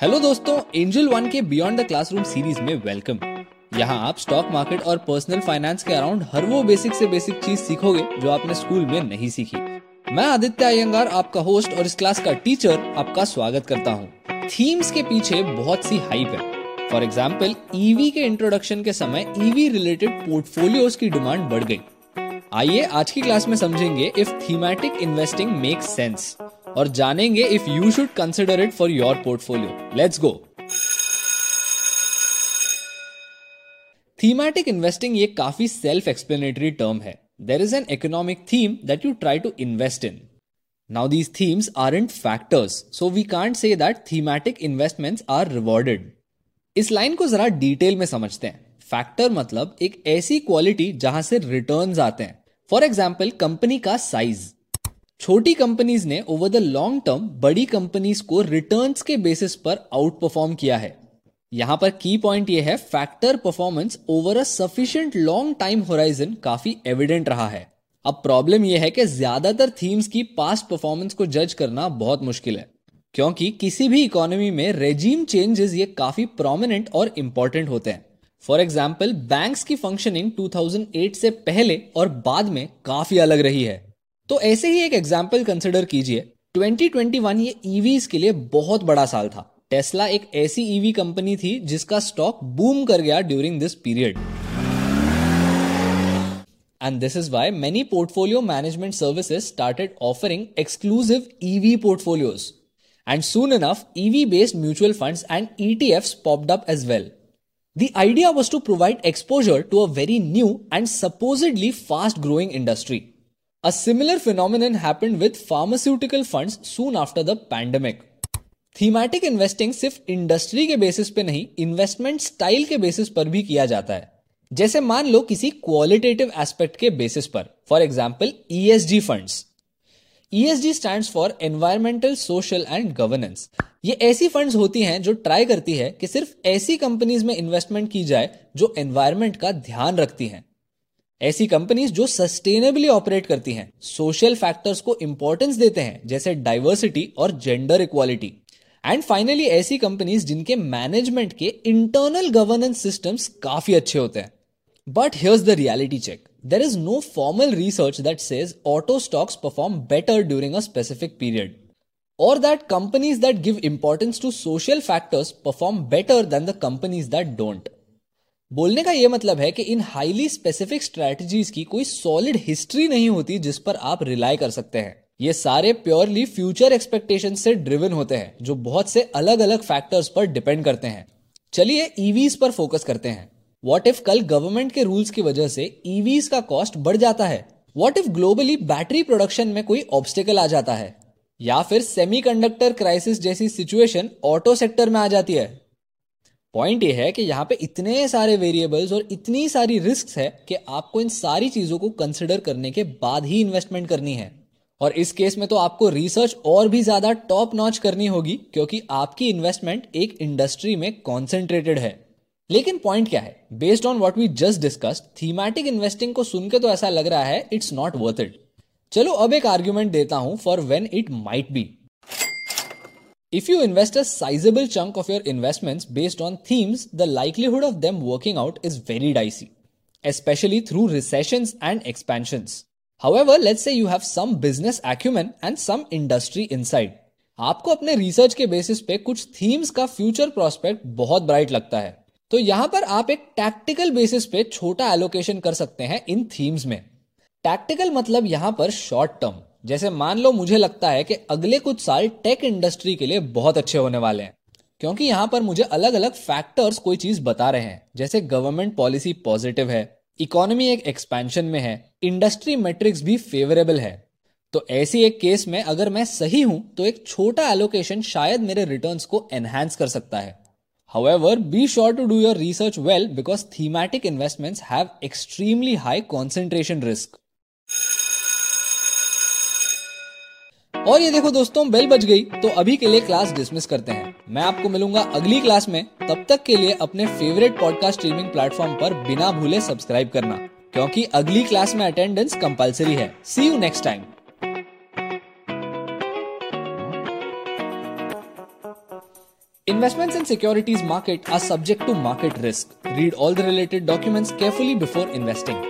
Hello दोस्तों Angel One के beyond the classroom series में वेलकम यहाँ आप स्टॉक मार्केट और पर्सनल फाइनेंस के अराउंड हर वो बेसिक से बेसिक चीज़ सीखोगे जो आपने स्कूल में नहीं सीखी. मैं आदित्य अयंगार, आपका होस्ट और इस क्लास का टीचर आपका स्वागत करता हूँ. थीम्स के पीछे बहुत सी हाइप है. फॉर एग्ज़ाम्पल ईवी के इंट्रोडक्शन के समय ईवी रिलेटेड पोर्टफोलियोज की डिमांड बढ़ गई. आइए आज की क्लास में समझेंगे if thematic investing make sense और जानेंगे if you should consider it for your portfolio let's go thematic investing ये काफ़ी सेल्फ एक्सप्लेनेटरी टर्म है. There is an economic theme that you try to invest in now these themes are in factors so we can't say that thematic investments are rewarded इस line को जरा detail में समझते हैं. Factor मतलब एक ऐसी क्वालिटी जहाँ से रिटर्न्स आते हैं. फॉर एग्ज़ाम्पल कंपनी का साइज़ छोटी कंपनीज़ ने ओवर द लॉन्ग टर्म बड़ी कंपनीज़ को रिटर्न्स के बेसिस पर आउट परफॉर्म किया है। यहाँ पर की पॉइंट यह है factor performance over a sufficient long time horizon काफ़ी एविडेंट रहा है। अब प्रॉब्लम यह है कि ज़्यादातर थीम्स की पास्ट परफॉर्मेंस को जज करना बहुत मुश्किल है, क्योंकि किसी भी इकोनॉमी में रेजीम चेंजेस ये काफ़ी प्रोमिनेंट और इंपॉर्टेंट होते हैं। फॉर एग्ज़ाम्पल बैंक्स की फंक्शनिंग 2008 से पहले और बाद में काफ़ी अलग रही है। तो ऐसे ही एक एग्ज़ाम्पल कंसिडर कीजिए 2021 ये ईवीज के लिए बहुत बड़ा साल था टेस्ला एक ऐसी ईवी कंपनी थी जिसका स्टॉक बूम कर गया during this period and this is why many portfolio management services started offering exclusive EV portfolios and soon enough EV based mutual funds and ETFs popped up as well. The idea was to provide exposure to a very new and supposedly fast growing industry. A similar phenomenon happened with pharmaceutical funds soon after the pandemic. Thematic investing सिर्फ़ industry के basis पे नहीं investment style के basis पर भी किया जाता है। जैसे मान लो किसी क्वालिटेटिव एस्पेक्ट के बेसिस पर for example ESG funds ESG stand for environmental social and governance ये ऐसी फंड्स होती हैं जो ट्राई करती है कि सिर्फ़ ऐसी कंपनीज़ में इन्वेस्टमेंट की जाए जो एनवायरमेंट का ध्यान रखती हैं। ऐसी कंपनीज़ जो सस्टेनेबली ऑपरेट करती हैं सोशल फैक्टर्स को इंपॉर्टेंस देते हैं, जैसे डाइवर्सिटी और जेंडर इक्वालिटी एंड फाइनली ऐसी कंपनीज़ जिनके मैनेजमेंट के इंटरनल गवर्नेंस सिस्टम्स काफ़ी अच्छे होते हैं. But here's the reality check there is no formal research that says auto stocks perform better during a specific period or that companies that give importance to social factors perform better than the companies that don't. बोलने का यह मतलब है कि इन highly specific strategies की कोई solid history नहीं होती जिस पर आप रिलाई कर सकते हैं। ये सारे प्योरली फ्यूचर एक्सपेक्टेशन से ड्रिवन होते हैं, जो बहुत से अलग अलग फैक्टर्स पर डिपेंड करते हैं। चलिए ईवीज पर फोकस करते हैं। वॉट इफ़ कल गवर्नमेंट के रूल्स की वजह से ईवीज का कॉस्ट बढ़ जाता है? What if globally battery production में कोई ऑब्स्टिकल आ जाता है? या फिर सेमीकंडक्टर क्राइसिस जैसी सिचुएशन ऑटो सेक्टर में आ जाती है? पॉइंट ये है कि यहाँ पे इतने सारे वेरिएबल्स और इतनी सारी रिस्क है कि आपको इन सारी चीज़ों को कंसिडर करने के बाद ही इन्वेस्टमेंट करनी है। और इस केस में तो आपको रिसर्च और भी ज़्यादा टॉप नॉच करनी होगी, क्योंकि आपकी इन्वेस्टमेंट एक इंडस्ट्री में कॉन्सेंट्रेटेड है। लेकिन पॉइंट क्या है? Based on what we just discuss thematic investing को सुन के तो ऐसा लग रहा है इट्स नॉट वर्थ इट चलो अब एक आर्ग्यूमेंट देता हूँ for when it might be If you invest a sizable chunk of your investments based on themes, the likelihood of them working out is very dicey, especially through recessions and expansions. However, let's say you have some business acumen and some industry insight. आपको अपने research के basis पे कुछ themes का future prospect बहुत bright लगता है तो यहाँ पर आप एक टैक्टिकल बेसिस पे छोटा एलोकेशन कर सकते हैं इन थीम्स में टैक्टिकल मतलब यहाँ पर शॉर्ट टर्म जैसे मान लो मुझे लगता है कि अगले कुछ साल टेक इंडस्ट्री के लिए बहुत अच्छे होने वाले हैं क्योंकि यहाँ पर मुझे अलग अलग फैक्टर्स कोई चीज़ बता रहे हैं। जैसे गवर्नमेंट पॉलिसी पॉजिटिव है इकोनॉमी एक एक्सपेंशन में है इंडस्ट्री मेट्रिक्स भी फेवरेबल है। तो ऐसी एक केस में अगर मैं सही हूँ तो एक छोटा एलोकेशन शायद मेरे रिटर्न्स को एनहेंस कर सकता है। However, be sure to do your research well because thematic investments have extremely high concentration risk. और ये देखो दोस्तों बेल बज गई तो अभी के लिए क्लास डिसमिस करते हैं मैं आपको मिलूँगा अगली क्लास में तब तक के लिए अपने फेवरेट पॉडकास्ट स्ट्रीमिंग प्लेटफॉर्म पर बिना भूले सब्सक्राइब करना, क्योंकि अगली क्लास में अटेंडेंस कंपलसरी है see you next time Investments in securities market are subject to market risk. Read all the related documents carefully before investing.